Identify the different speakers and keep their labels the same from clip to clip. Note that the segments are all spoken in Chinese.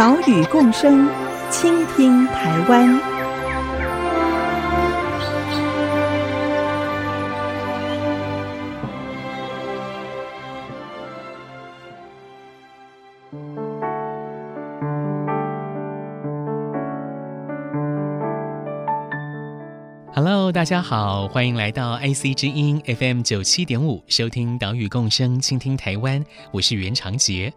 Speaker 1: 岛屿共生，倾听台湾。
Speaker 2: Hello，大家好，欢迎来到 IC 之音 FM 九七点五，收听岛屿共生，倾听台湾。我是袁长杰。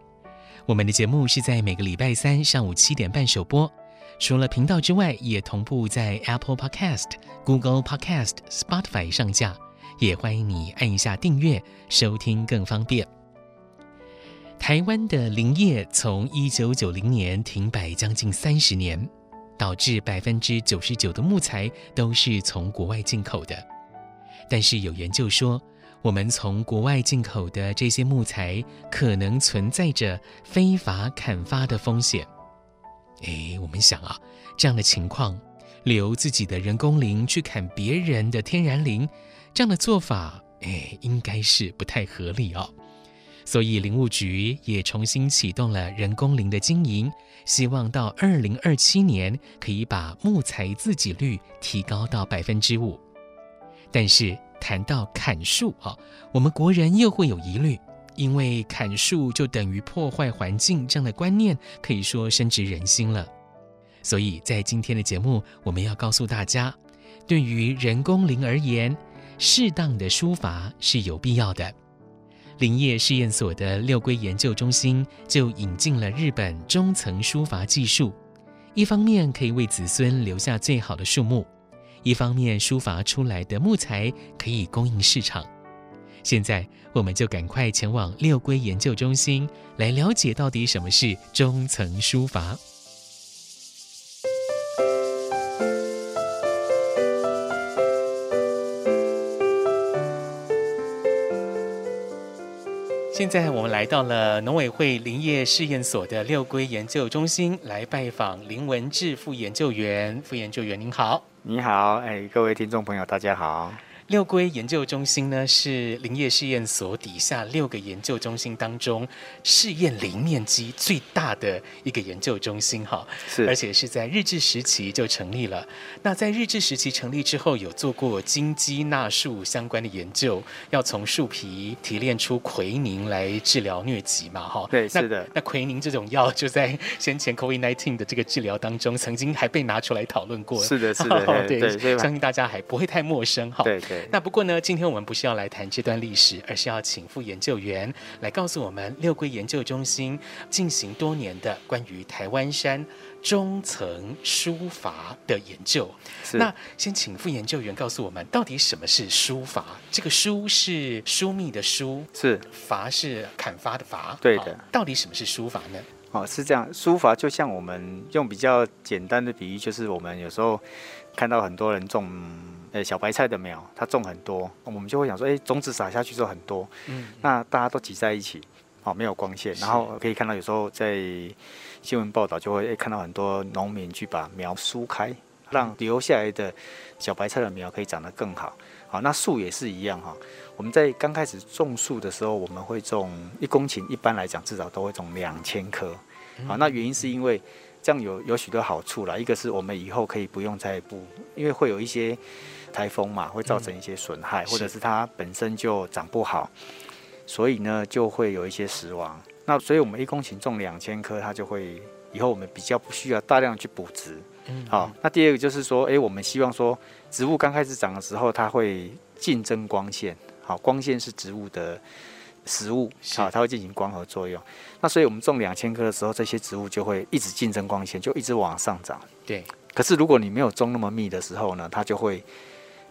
Speaker 2: 我们的节目是在每个礼拜三上午七点半首播，除了频道之外，也同步在 Apple Podcast、Google Podcast、Spotify 上架，也欢迎你按一下订阅，收听更方便。台湾的林业从一九九零年停摆将近三十年，导致百分之九十九的木材都是从国外进口的，但是有研究说，我们从国外进口的这些木材，可能存在着非法砍伐的风险。哎，我们想啊，这样的情况，留自己的人工林去砍别人的天然林，这样的做法，哎，应该是不太合理哦。所以林务局也重新启动了人工林的经营，希望到二零二七年可以把木材自给率提高到百分之五。但是，谈到砍树啊，我们国人又会有疑虑，因为砍树就等于破坏环境这样的观念，可以说深植人心了。所以在今天的节目，我们要告诉大家，对于人工林而言，适当的疏伐是有必要的。林业试验所的六龟研究中心就引进了日本中层疏伐技术，一方面可以为子孙留下最好的树木。一方面，书法出来的木材可以供应市场。现在，我们就赶快前往六龟研究中心来了解到底什么是中层书法。现在，我们来到了农委会林业试验所的六龟研究中心，来拜访林文志副研究员。副研究员，您好。
Speaker 3: 你好，哎，各位听众朋友，大家好。
Speaker 2: 六龟研究中心呢，是林业试验所底下六个研究中心当中试验林面积最大的一个研究中心，哈，是，而且是在日治时期就成立了。那在日治时期成立之后，有做过金鸡纳树相关的研究，要从树皮提炼出奎宁来治疗疟疾嘛，哈，
Speaker 3: 对，是的。
Speaker 2: 那奎宁这种药就在先前 COVID-19 的这个治疗当中，曾经还被拿出来讨论过，
Speaker 3: 是的，是的，
Speaker 2: 对，相信大家还不会太陌生，哈，
Speaker 3: 对，对。
Speaker 2: 那不过呢，今天我们不是要来谈这段历史，而是要请副研究员来告诉我们六龟研究中心进行多年的关于台湾山中层书法的研究。是。那先请副研究员告诉我们，到底什么是书法？这个书是疏密的疏，是伐是砍伐的伐。
Speaker 3: 对的。
Speaker 2: 到底什么是书法呢？
Speaker 3: 哦，是这样，书法就像我们用比较简单的比喻，就是我们有时候看到很多人种。呃，小白菜的苗，它种很多，我们就会想说，哎，种子撒下去之后很多，嗯，那大家都挤在一起，哦，没有光线，然后可以看到有时候在新闻报道就会看到很多农民去把苗疏开，让留下来的小白菜的苗可以长得更好。好，那树也是一样哈，我们在刚开始种树的时候，我们会种一公顷，一般来讲至少都会种两千棵。好，那原因是因为。这样有有许多好处啦，一个是我们以后可以不用再补，因为会有一些台风嘛，会造成一些损害，嗯，或者是它本身就长不好，所以呢就会有一些死亡。那所以我们一公顷种两千棵，它就会以后我们比较不需要大量去补植。嗯，好，那第二个就是说，诶，我们希望说植物刚开始长的时候，它会竞争光线，好，光线是植物的。食物啊，它会进行光合作用。那所以我们种两千棵的时候，这些植物就会一直竞争光线，就一直往上涨。对。可是如果你没有种那么密的时候呢，它就会，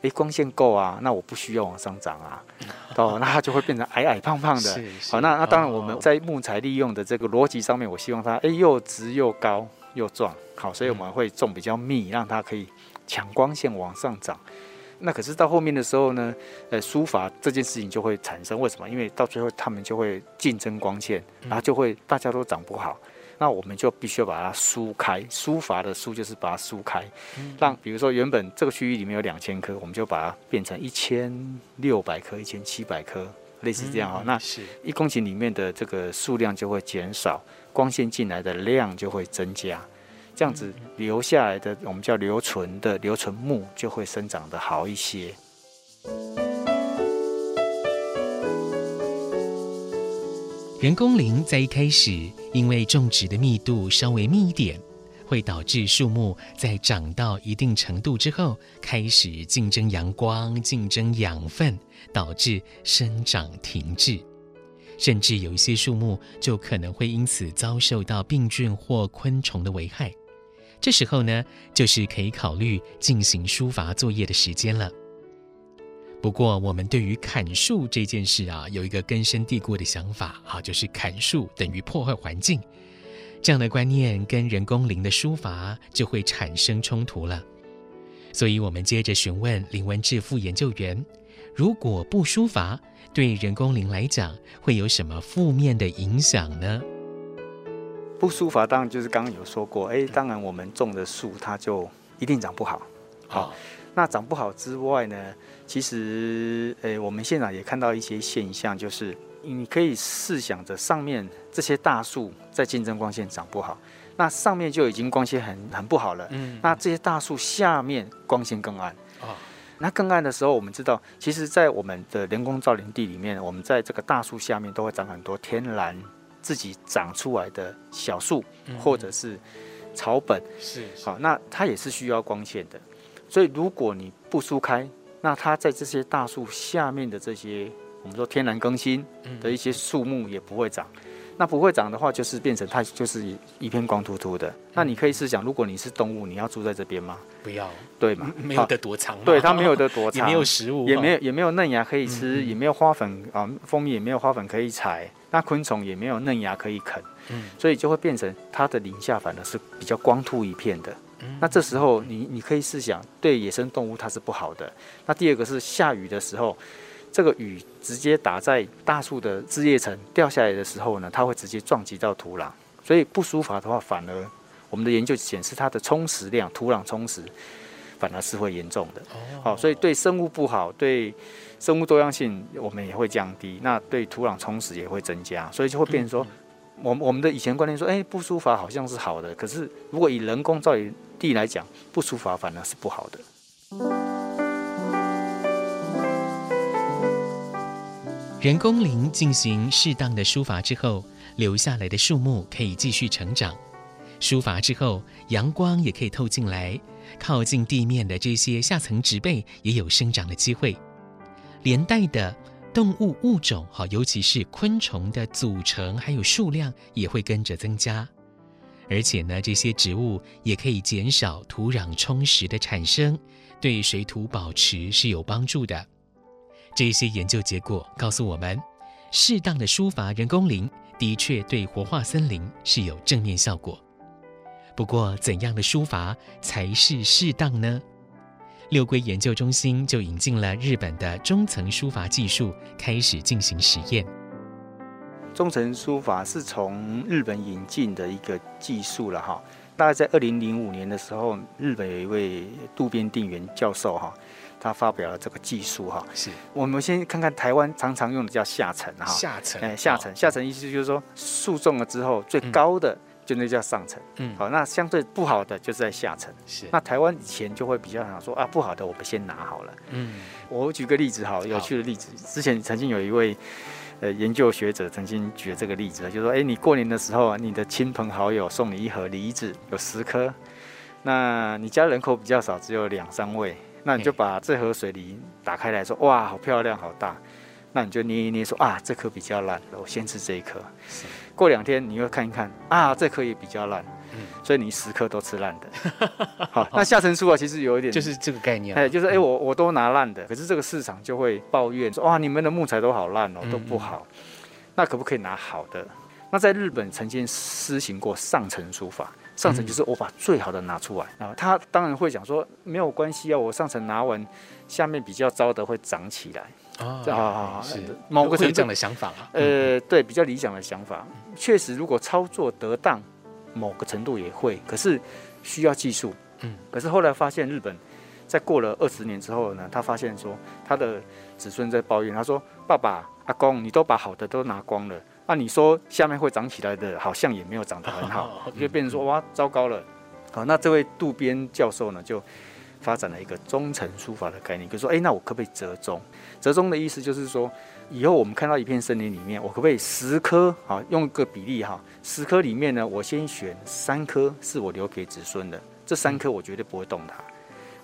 Speaker 3: 诶，光线够啊，那我不需要往上涨啊，哦，那它就会变成矮矮胖胖的。好，那那当然我们在木材利用的这个逻辑上面，我希望它诶又直又高。又壮，好，所以我们会种比较密，让它可以抢光线往上长。那可是到后面的时候呢，呃，书法这件事情就会产生。为什么？因为到最后他们就会竞争光线，然后就会大家都长不好。那我们就必须要把它疏开，书法的书就是把它疏开，让比如说原本这个区域里面有两千棵，我们就把它变成一千六百棵、一千七百棵，类似这样哈。那一公顷里面的这个数量就会减少，光线进来的量就会增加，这样子留下来的我们叫留存的留存木就会生长得好一些。
Speaker 2: 人工林在一开始，因为种植的密度稍微密一点，会导致树木在长到一定程度之后，开始竞争阳光、竞争养分，导致生长停滞，甚至有一些树木就可能会因此遭受到病菌或昆虫的危害。这时候呢，就是可以考虑进行疏伐作业的时间了。不过，我们对于砍树这件事啊，有一个根深蒂固的想法啊，就是砍树等于破坏环境。这样的观念跟人工林的疏伐就会产生冲突了。所以，我们接着询问林文志副研究员：如果不疏伐，对人工林来讲会有什么负面的影响呢？
Speaker 3: 不疏伐当然就是刚刚有说过，哎，当然我们种的树它就一定长不好。好，那长不好之外呢？其实，诶，我们现场也看到一些现象，就是你可以试想着上面这些大树在竞争光线长不好，那上面就已经光线很很不好了。嗯，那这些大树下面光线更暗。啊，那更暗的时候，我们知道，其实，在我们的人工造林地里面，我们在这个大树下面都会长很多天然自己长出来的小树，或者是草本。是，好，那它也是需要光线的。所以，如果你不疏开，那它在这些大树下面的这些，我们说天然更新的一些树木也不会长。那不会长的话，就是变成它就是一片光秃秃的。那你可以试想，如果你是动物，你要住在这边吗？不要，对嘛？
Speaker 2: 没有得躲藏。
Speaker 3: 对，它没有得躲藏，
Speaker 2: 也没有食物，
Speaker 3: 也没有也没有嫩芽可以吃，也没有花粉啊，蜂蜜也没有花粉可以采。那昆虫也没有嫩芽可以啃，嗯所以就会变成它的林下反而是比较光秃一片的。那这时候你你可以试想，对野生动物它是不好的。那第二个是下雨的时候，这个雨直接打在大树的枝叶层掉下来的时候呢，它会直接撞击到土壤。所以不疏伐的话，反而我们的研究显示它的充实量，土壤充实反而是会严重的。好，所以对生物不好，对生物多样性我们也会降低。那对土壤充实也会增加，所以就会变成说。我我们的以前观念说，哎，不疏伐好像是好的，可是如果以人工造林地来讲，不疏伐反而是不好的。
Speaker 2: 人工林进行适当的疏伐之后，留下来的树木可以继续成长。疏伐之后，阳光也可以透进来，靠近地面的这些下层植被也有生长的机会，连带的。动物物种，哈，尤其是昆虫的组成还有数量也会跟着增加，而且呢，这些植物也可以减少土壤充实的产生，对水土保持是有帮助的。这些研究结果告诉我们，适当的疏伐人工林的确对活化森林是有正面效果。不过，怎样的疏伐才是适当呢？六龟研究中心就引进了日本的中层疏伐技术，开始进行实验。
Speaker 3: 中层疏伐是从日本引进的一个技术了哈，大概在二零零五年的时候，日本有一位渡边定元教授哈，他发表了这个技术哈。是，我们先看看台湾常常用的叫下层哈。
Speaker 2: 下层，
Speaker 3: 哎，下层，下层意思就是说树种了之后最高的。嗯就那叫上层，嗯，好，那相对不好的就是在下层，是。那台湾以前就会比较想说啊，不好的我们先拿好了，嗯。我举个例子，好，有趣的例子，之前曾经有一位呃研究学者曾经举了这个例子，就是说，哎，你过年的时候啊，你的亲朋好友送你一盒梨子，有十颗，那你家人口比较少，只有两三位，那你就把这盒水梨打开来说，哇，好漂亮，好大。那你就捏一捏，说啊，这颗比较烂，我先吃这一颗。过两天你又看一看，啊，这颗也比较烂，嗯，所以你十颗都吃烂的。好，那下层书啊，其实有一点，
Speaker 2: 就是这个概念。
Speaker 3: 哎，就是哎，我我都拿烂的，可是这个市场就会抱怨说，哇，你们的木材都好烂哦，都不好。那可不可以拿好的？那在日本曾经施行过上层书法，上层就是我把最好的拿出来啊。他当然会讲说没有关系啊，我上层拿完，下面比较糟的会长起来啊
Speaker 2: 啊，是
Speaker 3: 某个程度
Speaker 2: 这样的想法啊。
Speaker 3: 呃，对，比较理想的想法，确实如果操作得当，某个程度也会，可是需要技术。嗯，可是后来发现日本在过了二十年之后呢，他发现说他的子孙在抱怨，他说爸爸阿公，你都把好的都拿光了。那、啊、你说下面会长起来的，好像也没有长得很好，就变成说哇，糟糕了。好，那这位渡边教授呢，就发展了一个中层书法的概念，就说，哎，那我可不可以折中？折中的意思就是说，以后我们看到一片森林里面，我可不可以十棵？啊，用个比例哈，十棵里面呢，我先选三棵是我留给子孙的，这三棵我绝对不会动它，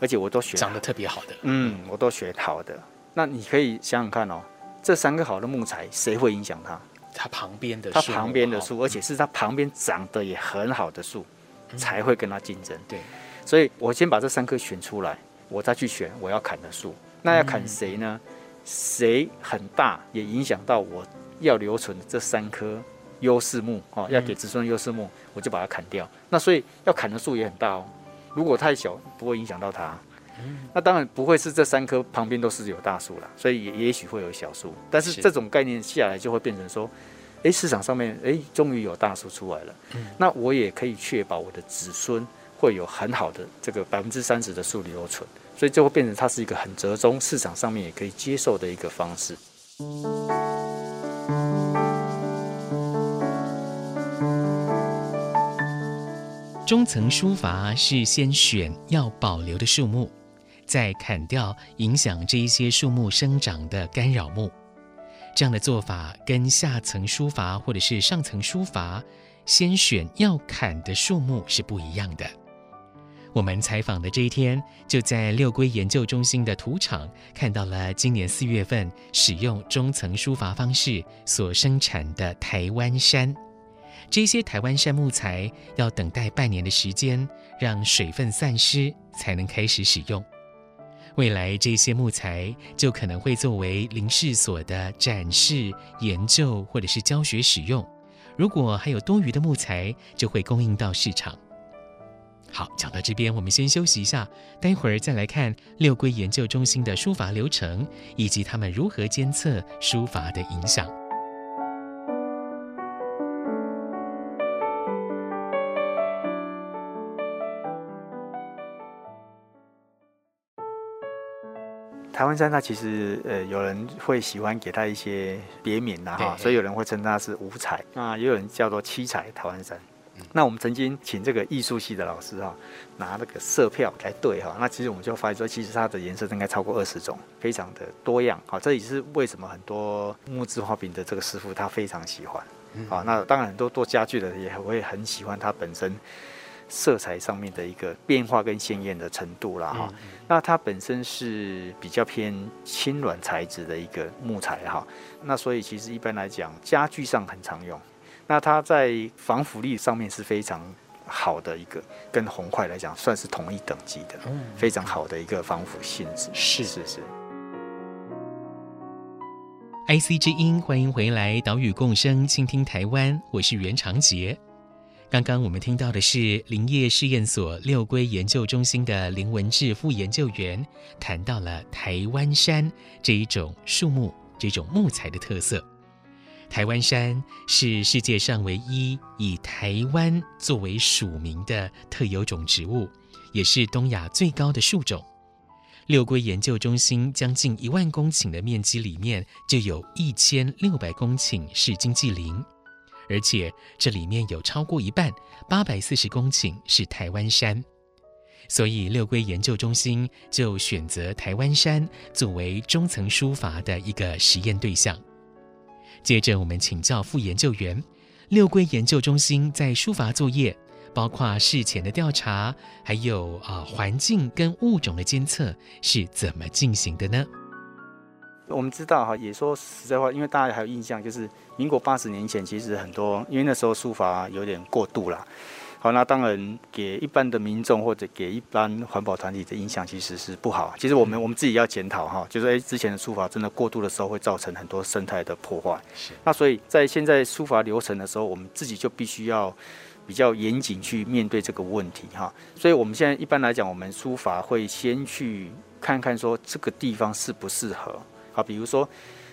Speaker 3: 而且我都选
Speaker 2: 长得特别好的，
Speaker 3: 嗯，我都选好的。那你可以想想看哦，这三个好的木材，谁会影响它？
Speaker 2: 它旁边的
Speaker 3: 它旁边的树，而且是它旁边长得也很好的树，嗯，才会跟它竞争。
Speaker 2: 对，
Speaker 3: 所以我先把这三棵选出来，我再去选我要砍的树。那要砍谁呢？谁很大也影响到我要留存的这三棵优势木哦，要给子孙优势木，我就把它砍掉。那所以要砍的树也很大哦。如果太小，不会影响到它。那当然不会是这三棵旁边都是有大树了，所以也也许会有小树。但是这种概念下来就会变成说，哎，市场上面哎终于有大树出来了，那我也可以确保我的子孙会有很好的这个百分之三十的树留存，所以就会变成它是一个很折中，市场上面也可以接受的一个方式。
Speaker 2: 中层书法是先选要保留的树木。再砍掉影响这一些树木生长的干扰木，这样的做法跟下层书法或者是上层书法先选要砍的树木是不一样的。我们采访的这一天，就在六龟研究中心的土场看到了今年四月份使用中层书法方式所生产的台湾杉。这些台湾杉木材要等待半年的时间，让水分散失，才能开始使用。未来这些木材就可能会作为林试所的展示、研究或者是教学使用。如果还有多余的木材，就会供应到市场。好，讲到这边，我们先休息一下，待会儿再来看六龟研究中心的书法流程，以及他们如何监测书法的影响。
Speaker 3: 台湾山它其实呃，有人会喜欢给它一些别名呐哈，所以有人会称它是五彩，那也有人叫做七彩台湾山。那我们曾经请这个艺术系的老师哈，拿那个色票来对哈，那其实我们就发现说，其实它的颜色应该超过二十种，非常的多样。好，这也是为什么很多木质花饼的这个师傅他非常喜欢。好，那当然很多做家具的也会很喜欢它本身。色彩上面的一个变化跟鲜艳的程度啦哈、嗯，那它本身是比较偏轻软材质的一个木材哈，那所以其实一般来讲家具上很常用，那它在防腐力上面是非常好的一个，跟红桧来讲算是同一等级的，非常好的一个防腐性质。是是是。
Speaker 2: IC 之音，欢迎回来，岛屿共生，倾听台湾，我是袁长杰。刚刚我们听到的是林业试验所六龟研究中心的林文志副研究员谈到了台湾杉这一种树木、这种木材的特色。台湾杉是世界上唯一以台湾作为属名的特有种植物，也是东亚最高的树种。六龟研究中心将近一万公顷的面积里面，就有一千六百公顷是经济林。而且这里面有超过一半，八百四十公顷是台湾山，所以六龟研究中心就选择台湾山作为中层书法的一个实验对象。接着我们请教副研究员，六龟研究中心在书法作业，包括事前的调查，还有啊环境跟物种的监测是怎么进行的呢？
Speaker 3: 我们知道哈，也说实在话，因为大家还有印象，就是民国八十年前，其实很多因为那时候书法有点过度了，好，那当然给一般的民众或者给一般环保团体的影响其实是不好。其实我们我们自己要检讨哈，就是诶之前的书法真的过度的时候会造成很多生态的破坏。是。那所以在现在书法流程的时候，我们自己就必须要比较严谨去面对这个问题哈。所以我们现在一般来讲，我们书法会先去看看说这个地方适不适合。好，比如说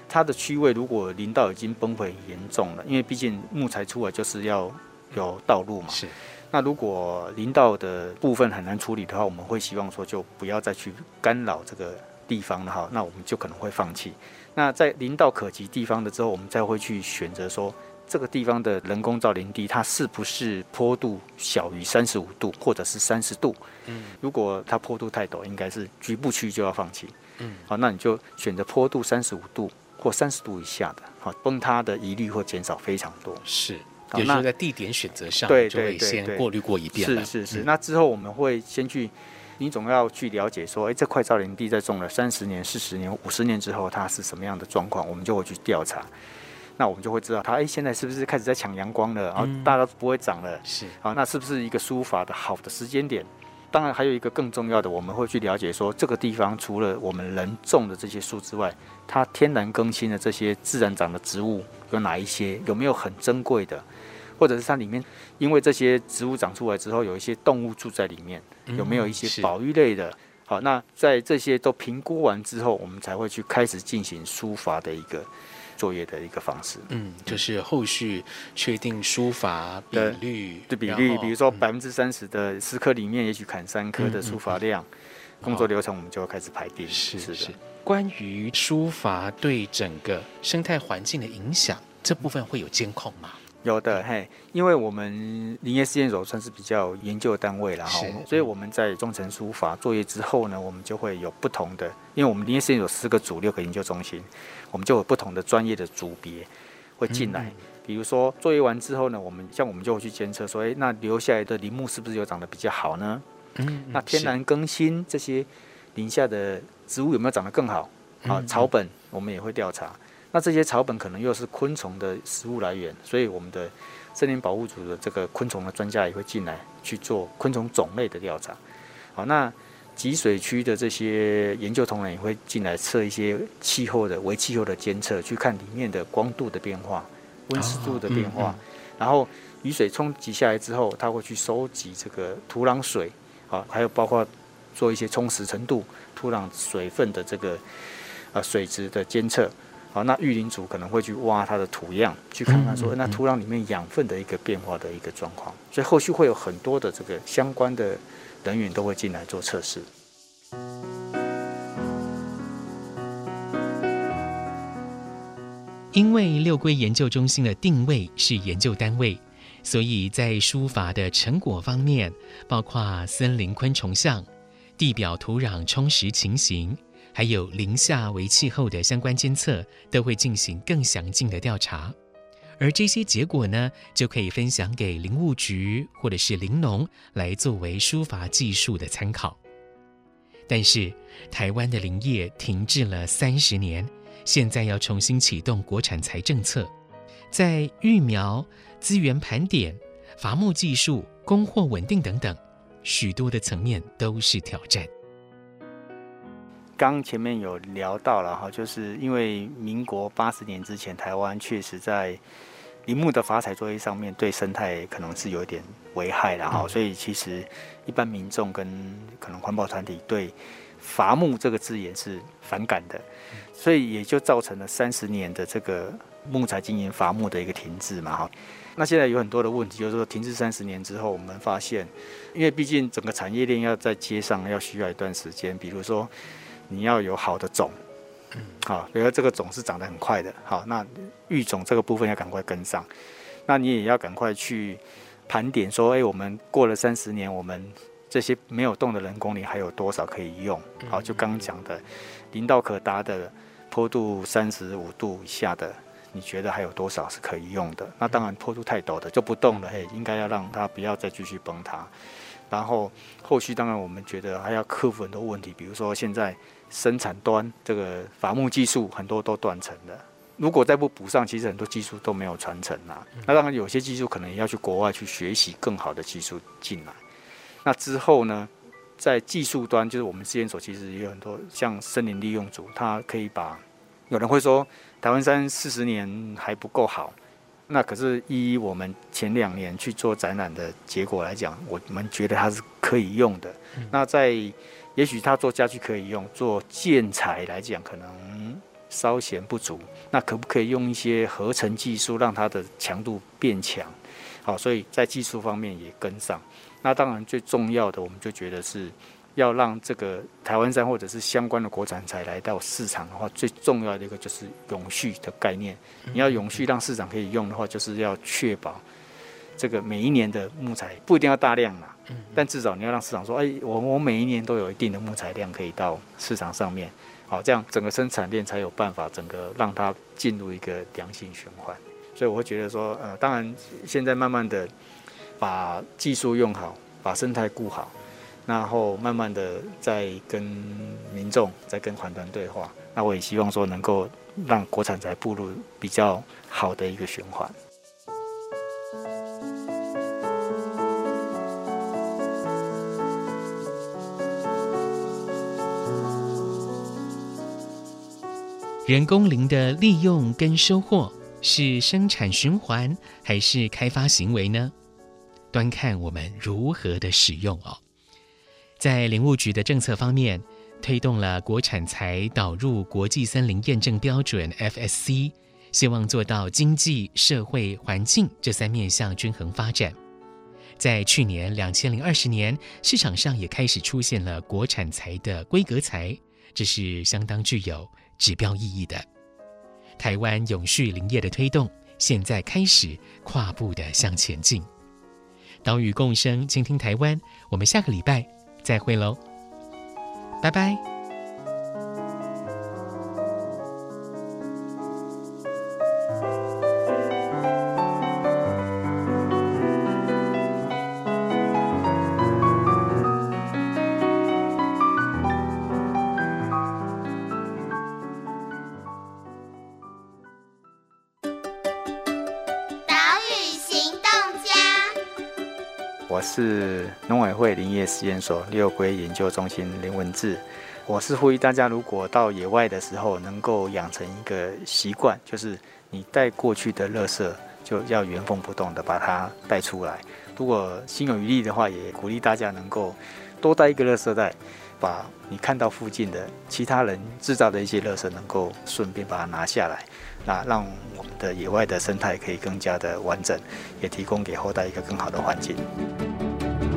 Speaker 3: 它的区位如果林道已经崩毁很严重了，因为毕竟木材出来就是要有道路嘛。是。那如果林道的部分很难处理的话，我们会希望说就不要再去干扰这个地方了哈。那我们就可能会放弃。那在林道可及地方的之后，我们再会去选择说这个地方的人工造林地，它是不是坡度小于三十五度或者是三十度？嗯，如果它坡度太陡，应该是局部区就要放弃。嗯，好，那你就选择坡度三十五度或三十度以下的，好，崩塌的疑虑会减少非常多。
Speaker 2: 是。也就是在地点选择上，就会先过滤过一遍。
Speaker 3: 是是是，那之后我们会先去，你总要去了解说，哎，这块造林地在种了三十年、四十年、五十年之后，它是什么样的状况，我们就会去调查。那我们就会知道它，哎，现在是不是开始在抢阳光了？然后大家都不会长了。是。好，那是不是一个疏伐的好的时间点？当然，还有一个更重要的，我们会去了解说，这个地方除了我们人种的这些树之外，它天然更新的这些自然长的植物有哪一些？有没有很珍贵的？或者是它里面，因为这些植物长出来之后，有一些动物住在里面，有没有一些保育类的？好，那在这些都评估完之后，我们才会去开始进行书法的一个作业的一个方式。
Speaker 2: 嗯，就是后续确定书法比率
Speaker 3: 的比率，比如说百分之三十的十科里面，也许砍三科的书法量，工作流程我们就要开始排定。
Speaker 2: 是是是。关于书法对整个生态环境的影响，这部分会有监控吗？
Speaker 3: 有的嘿，因为我们林业试验所算是比较研究单位了哈，所以我们在中层书法作业之后呢，我们就会有不同的，因为我们林业试验所四个组六个研究中心，我们就有不同的专业的组别会进来。比如说作业完之后呢，我们像我们就会去监测说，哎，那留下来的林木是不是有长得比较好呢？嗯，那天然更新这些林下的植物有没有长得更好？啊，草本我们也会调查。那这些草本可能又是昆虫的食物来源，所以我们的森林保护组的这个昆虫的专家也会进来去做昆虫种类的调查。好，那集水区的这些研究同仁也会进来测一些气候的微气候的监测，去看里面的光度的变化、温湿度的变化。然后雨水冲击下来之后，他会去收集这个土壤水，好，还有包括做一些充实程度、土壤水分的这个呃水质的监测。好，那育林组可能会去挖它的土样，去看看说，那土壤里面养分的一个变化的一个状况。所以后续会有很多的这个相关的人员都会进来做测试。
Speaker 2: 因为六龟研究中心的定位是研究单位，所以在书法的成果方面，包括森林昆虫像、地表土壤充实情形。还有零下为气候的相关监测，都会进行更详尽的调查，而这些结果呢，就可以分享给林务局或者是林农来作为疏伐技术的参考。但是，台湾的林业停滞了三十年，现在要重新启动国产材政策，在育苗、资源盘点、伐木技术、供货稳定等等许多的层面都是挑战。
Speaker 3: 刚前面有聊到了哈，就是因为民国八十年之前，台湾确实在林木的伐采作业上面对生态可能是有一点危害的哈，所以其实一般民众跟可能环保团体对伐木这个字眼是反感的，所以也就造成了三十年的这个木材经营伐木的一个停滞嘛哈。那现在有很多的问题，就是说停滞三十年之后，我们发现，因为毕竟整个产业链要在接上，要需要一段时间，比如说。你要有好的种，嗯，好，比如说这个种是长得很快的，好，那育种这个部分要赶快跟上，那你也要赶快去盘点说，哎，我们过了三十年，我们这些没有动的人工林还有多少可以用？好，就刚刚讲的，林道可达的坡度三十五度以下的，你觉得还有多少是可以用的？那当然坡度太陡的就不动了，嘿，应该要让它不要再继续崩塌。然后后续当然我们觉得还要克服很多问题，比如说现在。生产端这个伐木技术很多都断层了，如果再不补上，其实很多技术都没有传承啦。那当然有些技术可能也要去国外去学习更好的技术进来。那之后呢，在技术端，就是我们试验所其实也有很多像森林利用组，它可以把有人会说台湾山四十年还不够好。那可是依我们前两年去做展览的结果来讲，我们觉得它是可以用的。那在也许它做家具可以用，做建材来讲可能稍嫌不足。那可不可以用一些合成技术让它的强度变强？好，所以在技术方面也跟上。那当然最重要的，我们就觉得是。要让这个台湾山或者是相关的国产材来到市场的话，最重要的一个就是永续的概念。你要永续让市场可以用的话，就是要确保这个每一年的木材不一定要大量啦，但至少你要让市场说，哎，我我每一年都有一定的木材量可以到市场上面，好，这样整个生产链才有办法整个让它进入一个良性循环。所以我会觉得说，呃，当然现在慢慢的把技术用好，把生态顾好。然后慢慢的再跟民众、再跟环团对话，那我也希望说能够让国产材步入比较好的一个循环。
Speaker 2: 人工林的利用跟收获是生产循环还是开发行为呢？端看我们如何的使用哦。在林务局的政策方面，推动了国产材导入国际森林验证标准 FSC，希望做到经济、社会、环境这三面向均衡发展。在去年两千零二十年，市场上也开始出现了国产材的规格材，这是相当具有指标意义的。台湾永续林业的推动，现在开始跨步的向前进。岛屿共生，倾听台湾。我们下个礼拜。再会喽，拜拜。
Speaker 3: 业实验所六龟研究中心林文志，我是呼吁大家，如果到野外的时候，能够养成一个习惯，就是你带过去的垃圾就要原封不动的把它带出来。如果心有余力的话，也鼓励大家能够多带一个垃圾袋，把你看到附近的其他人制造的一些垃圾，能够顺便把它拿下来，那让我们的野外的生态可以更加的完整，也提供给后代一个更好的环境。